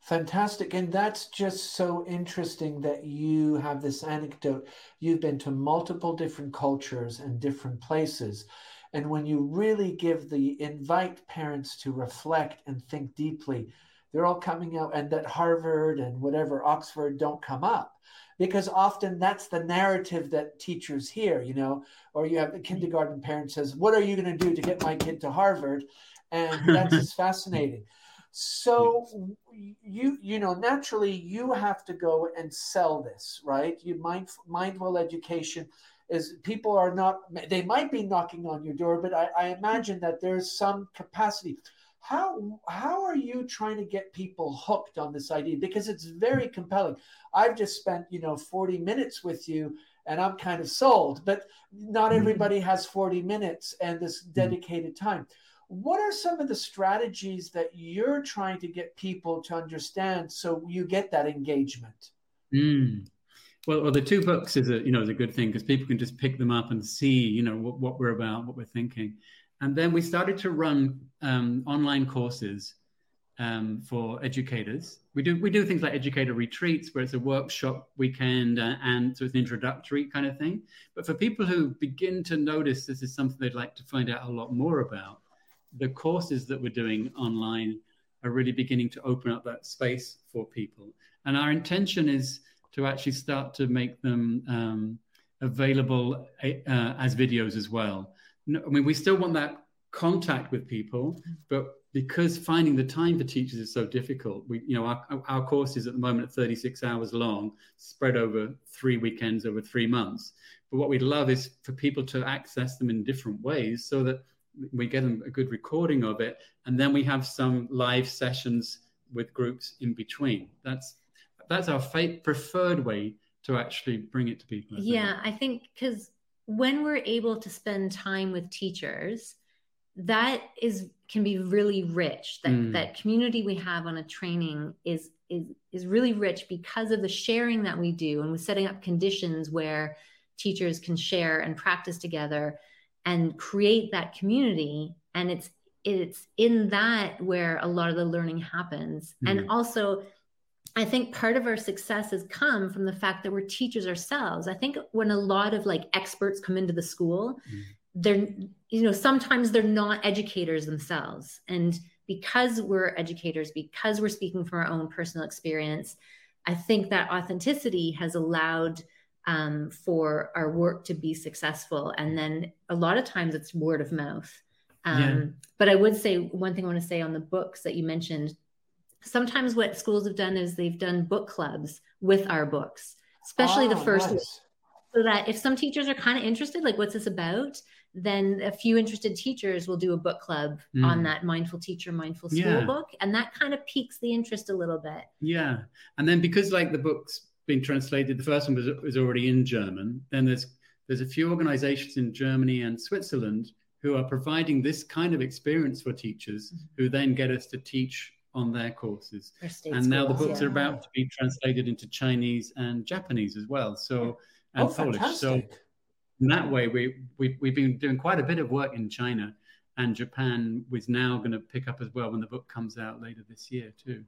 Fantastic. And that's just so interesting that you have this anecdote. You've been to multiple different cultures and different places. And when you really give the invite parents to reflect and think deeply, they're all coming out, and that Harvard and whatever Oxford don't come up because often that's the narrative that teachers hear, you know, or you have the mm-hmm. kindergarten parent says, What are you going to do to get my kid to Harvard? And that's just *laughs* fascinating. So hmm. you you know naturally you have to go and sell this, right? You mind mindful education is people are not they might be knocking on your door, but I, I imagine that there's some capacity. How how are you trying to get people hooked on this idea? Because it's very compelling. I've just spent you know 40 minutes with you and I'm kind of sold, but not mm-hmm. everybody has 40 minutes and this mm-hmm. dedicated time what are some of the strategies that you're trying to get people to understand so you get that engagement Mm. Well, well, the two books is a you know is a good thing because people can just pick them up and see you know what, what we're about, what we're thinking, and then we started to run um, online courses um, for educators. We do we do things like educator retreats where it's a workshop weekend uh, and so it's an introductory kind of thing. But for people who begin to notice this is something they'd like to find out a lot more about, the courses that we're doing online are really beginning to open up that space for people. And our intention is to actually start to make them um, available uh, as videos as well. No, I mean, we still want that contact with people, but because finding the time for teachers is so difficult, we, you know, our, our courses at the moment are 36 hours long, spread over three weekends over three months. But what we'd love is for people to access them in different ways so that we get them a good recording of it, and then we have some live sessions with groups in between. That's that's our preferred way to actually bring it to people. I think. Yeah, I think because when we're able to spend time with teachers, that is can be really rich. That Mm. that community we have on a training is is is really rich because of the sharing that we do, and we're setting up conditions where teachers can share and practice together and create that community. And it's it's in that where a lot of the learning happens, Mm. and also I think part of our success has come from the fact that we're teachers ourselves. I think when a lot of like experts come into the school, Mm. they're, you know, sometimes they're not educators themselves. And because we're educators, because we're speaking from our own personal experience, I think that authenticity has allowed um, for our work to be successful. And then a lot of times it's word of mouth. Um, yeah. But I would say one thing I want to say on the books that you mentioned. Sometimes what schools have done is they've done book clubs with our books, especially oh, the first nice. so that if some teachers are kind of interested, like what's this about, then a few interested teachers will do a book club mm. on that mindful teacher mindful school yeah. book and that kind of piques the interest a little bit yeah and then because like the book's been translated the first one was, was already in german then there's there's a few organizations in germany and switzerland who are providing this kind of experience for teachers mm-hmm. who then get us to teach on their courses and now the books yeah. are about to be translated into chinese and japanese as well so and oh, polish fantastic. so in that way, we, we, we've been doing quite a bit of work in China, and Japan was now going to pick up as well when the book comes out later this year, too.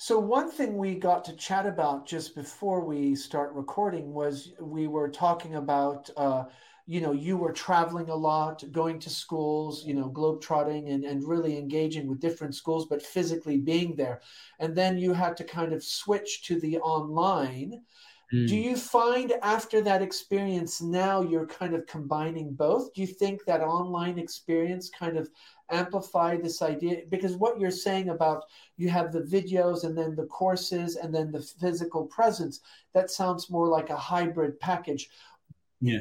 So, one thing we got to chat about just before we start recording was we were talking about. Uh, you know, you were traveling a lot, going to schools, you know, globetrotting and, and really engaging with different schools, but physically being there. And then you had to kind of switch to the online. Mm. Do you find after that experience now you're kind of combining both? Do you think that online experience kind of amplified this idea? Because what you're saying about you have the videos and then the courses and then the physical presence, that sounds more like a hybrid package. Yeah.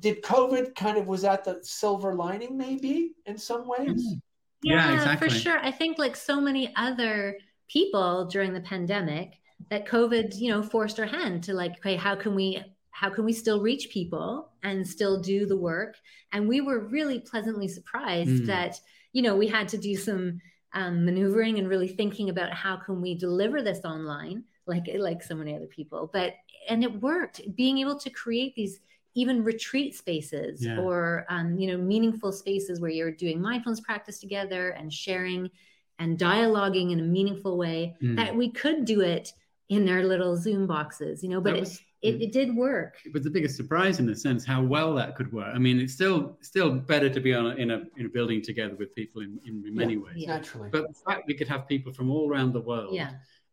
did COVID kind of was that the silver lining maybe in some ways? Yeah, yeah exactly. for sure. I think like so many other people during the pandemic, that COVID, you know, forced our hand to like, okay, how can we how can we still reach people and still do the work? And we were really pleasantly surprised mm. that, you know, we had to do some um, maneuvering and really thinking about how can we deliver this online, like like so many other people. But and it worked. Being able to create these even retreat spaces yeah. or um, you know meaningful spaces where you're doing mindfulness practice together and sharing and dialoguing in a meaningful way mm. that we could do it in their little Zoom boxes, you know, but was, it, it, it, did work. It was the biggest surprise in a sense how well that could work. I mean, it's still still better to be on a, in a in a building together with people in, in, in many yeah, ways. Yeah. Naturally. But the fact we could have people from all around the world. Yeah.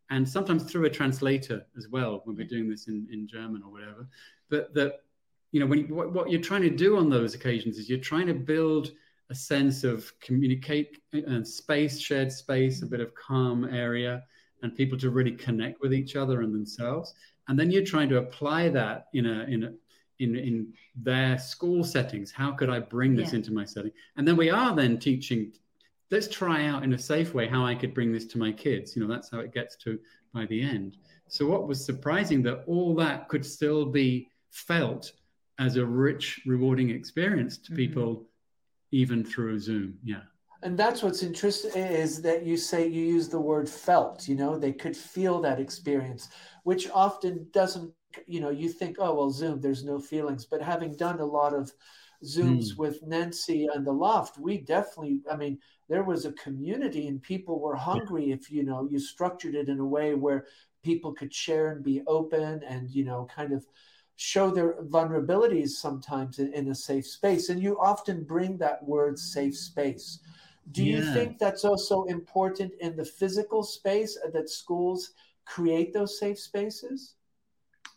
And sometimes through a translator as well when we're doing this in, in German or whatever. But that, you know, when you, what, what you're trying to do on those occasions is you're trying to build a sense of communicate and space, shared space, a bit of calm area and people to really connect with each other and themselves. And then you're trying to apply that in a in a in in their school settings. How could I bring this yeah. into my setting? And then we are then teaching. Let's try out in a safe way how I could bring this to my kids. You know, that's how it gets to by the end. So what was surprising that all that could still be felt as a rich, rewarding experience to mm-hmm. people, even through Zoom. Yeah and that's what's interesting is that you say you use the word felt you know they could feel that experience which often doesn't you know you think oh well zoom there's no feelings. But having done a lot of zooms mm. with nancy and the loft we definitely i mean there was a community and people were hungry if you know you structured it in a way where people could share and be open and you know kind of show their vulnerabilities sometimes in, in a safe space. And you often bring that word safe space do you think that's also important in the physical space uh, that schools create those safe spaces?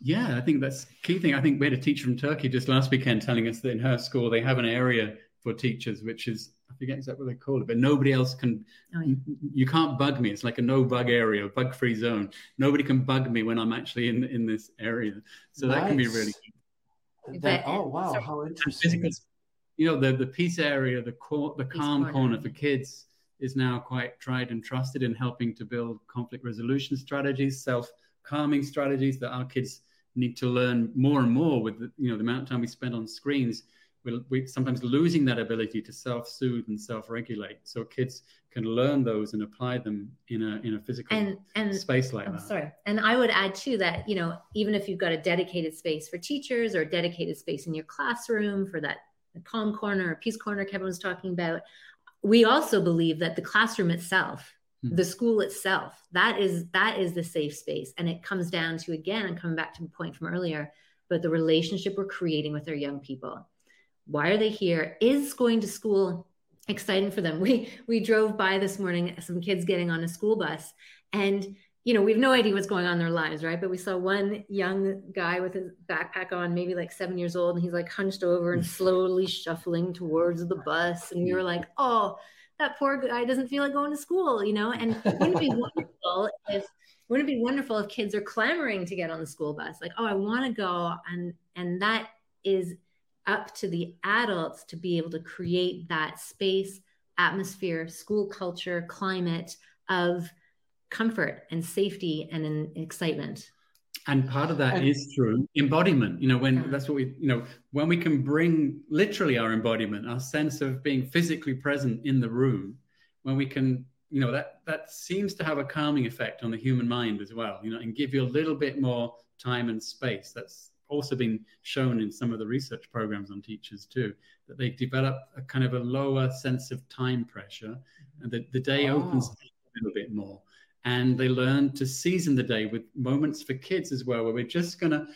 Yeah, I think that's key thing. I think we had a teacher from Turkey just last weekend telling us that in her school they have an area for teachers, which is I forget exactly what they call it, but nobody else can. Oh, yeah. You can't bug me. It's like a no bug area, bug free zone. Nobody can bug me when I'm actually in in this area. So nice. that can be really. That, oh wow, so, how interesting! Physical, you know, the, the peace area, the, co- the calm corner. corner for kids is now quite tried and trusted in helping to build conflict resolution strategies, self calming strategies that our kids need to learn more and more with the, you know the amount of time we spend on screens. We're, we're sometimes losing that ability to self-soothe and self-regulate. So kids can learn those and apply them in a in a physical and, and space like I'm that. sorry. And i would add too that you know even if you've got a dedicated space for teachers or a dedicated space in your classroom for that calm corner or peace corner Kevin was talking about, we also believe that the classroom itself, mm-hmm. the school itself, that is that is the safe space. And it comes down to again, and coming back to the point from earlier, but the relationship we're creating with our young people. Why are they here? Is going to school exciting for them? *laughs* We we drove by this morning, some kids getting on a school bus, and you know, we have no idea what's going on in their lives, right? But we saw one young guy with his backpack on, maybe like seven years old, and he's like hunched over and slowly shuffling towards the bus. And we were like, oh, that poor guy doesn't feel like going to school, you know? And wouldn't it be *laughs* wonderful if wouldn't it be wonderful if kids are clamoring to get on the school bus? Like, oh, I want to go. And and that is up to the adults to be able to create that space, atmosphere, school culture, climate of comfort and safety and in excitement and part of that and, is through embodiment you know when yeah. that's what we you know when we can bring literally our embodiment our sense of being physically present in the room when we can you know that that seems to have a calming effect on the human mind as well you know and give you a little bit more time and space that's also been shown in some of the research programs on teachers too that they develop a kind of a lower sense of time pressure and the, the day oh. opens a little bit more and they learn to season the day with moments for kids as well, where we're just going to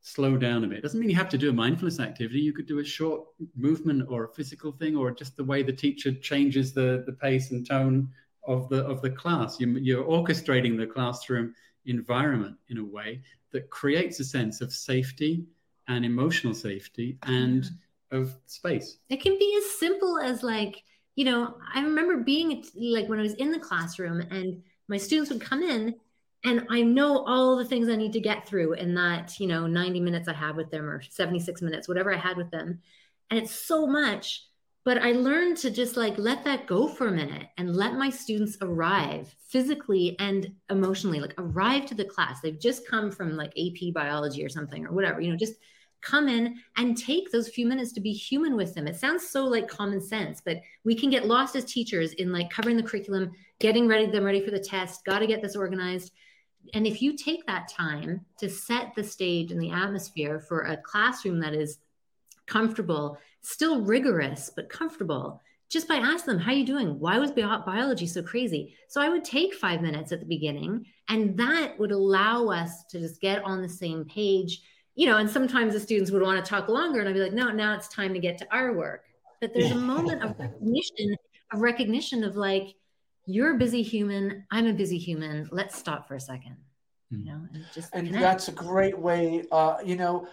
slow down a bit. Doesn't mean you have to do a mindfulness activity. You could do a short movement or a physical thing, or just the way the teacher changes the, the pace and tone of the of the class. You, you're orchestrating the classroom environment in a way that creates a sense of safety and emotional safety and mm-hmm. of space. It can be as simple as like, you know, I remember being like when I was in the classroom and my students would come in and I know all the things I need to get through in that, you know, 90 minutes I had with them or 76 minutes, whatever I had with them. And it's so much, but I learned to just like let that go for a minute and let my students arrive physically and emotionally, like arrive to the class. They've just come from like AP biology or something or whatever, you know, just come in and take those few minutes to be human with them. It sounds so like common sense, but we can get lost as teachers in like covering the curriculum, getting ready them ready for the test, got to get this organized. And if you take that time to set the stage and the atmosphere for a classroom that is comfortable, still rigorous, but comfortable, just by asking them, how are you doing? Why was biology so crazy? So I would take five minutes at the beginning, and that would allow us to just get on the same page you know, and sometimes the students would want to talk longer, and I'd be like, no, now it's time to get to our work. But there's a moment of recognition, of recognition of like, you're a busy human, I'm a busy human. Let's stop for a second. You hmm. know, and just and connect. that's a great way. Uh, you know,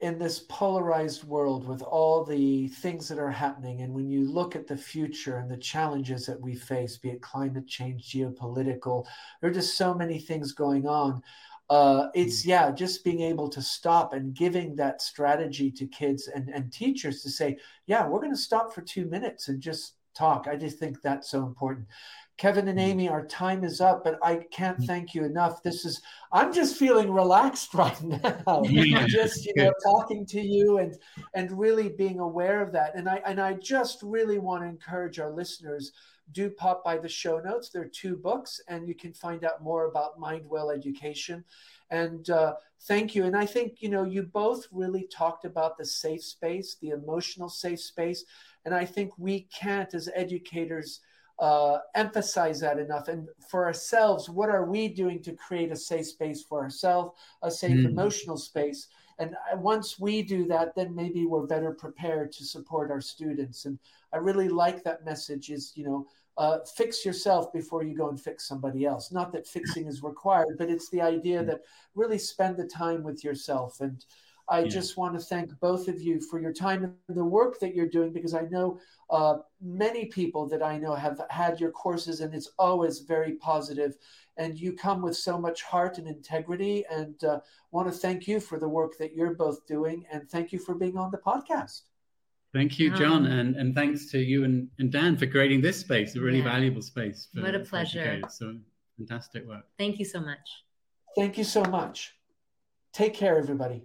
in this polarized world with all the things that are happening, and when you look at the future and the challenges that we face, be it climate change, geopolitical, there are just so many things going on uh, it's mm. yeah just being able to stop and giving that strategy to kids and, and teachers to say yeah we're going to stop for two minutes and just talk i just think that's so important kevin and mm. amy our time is up but i can't mm. thank you enough this is i'm just feeling relaxed *laughs* right now *laughs* just you know talking to you and and really being aware of that and i and i just really want to encourage our listeners do pop by the show notes. There are two books, and you can find out more about Mindwell Education. And uh, thank you. And I think, you know, you both really talked about the safe space, the emotional safe space. And I think we can't, as educators, uh, emphasize that enough. And for ourselves, what are we doing to create a safe space for ourselves, a safe mm. emotional space? And uh, once we do that, then maybe we're better prepared to support our students. And I really like that message is, you know, uh, fix yourself before you go and fix somebody else. Not that fixing is required, but it's the idea that really spend the time with yourself. And I yeah. just want to thank both of you for your time and the work that you're doing because I know uh, many people that I know have had your courses and it's always very positive. positive and you come with so much heart and integrity and uh, want to thank you for the work that you're both doing and thank you for being on the podcast. Thank you, John, um, and, and thanks to you and, and Dan for creating this space, a really yeah. valuable space. For, what a pleasure. So fantastic work. Thank you so much. Thank you so much. Take care, everybody.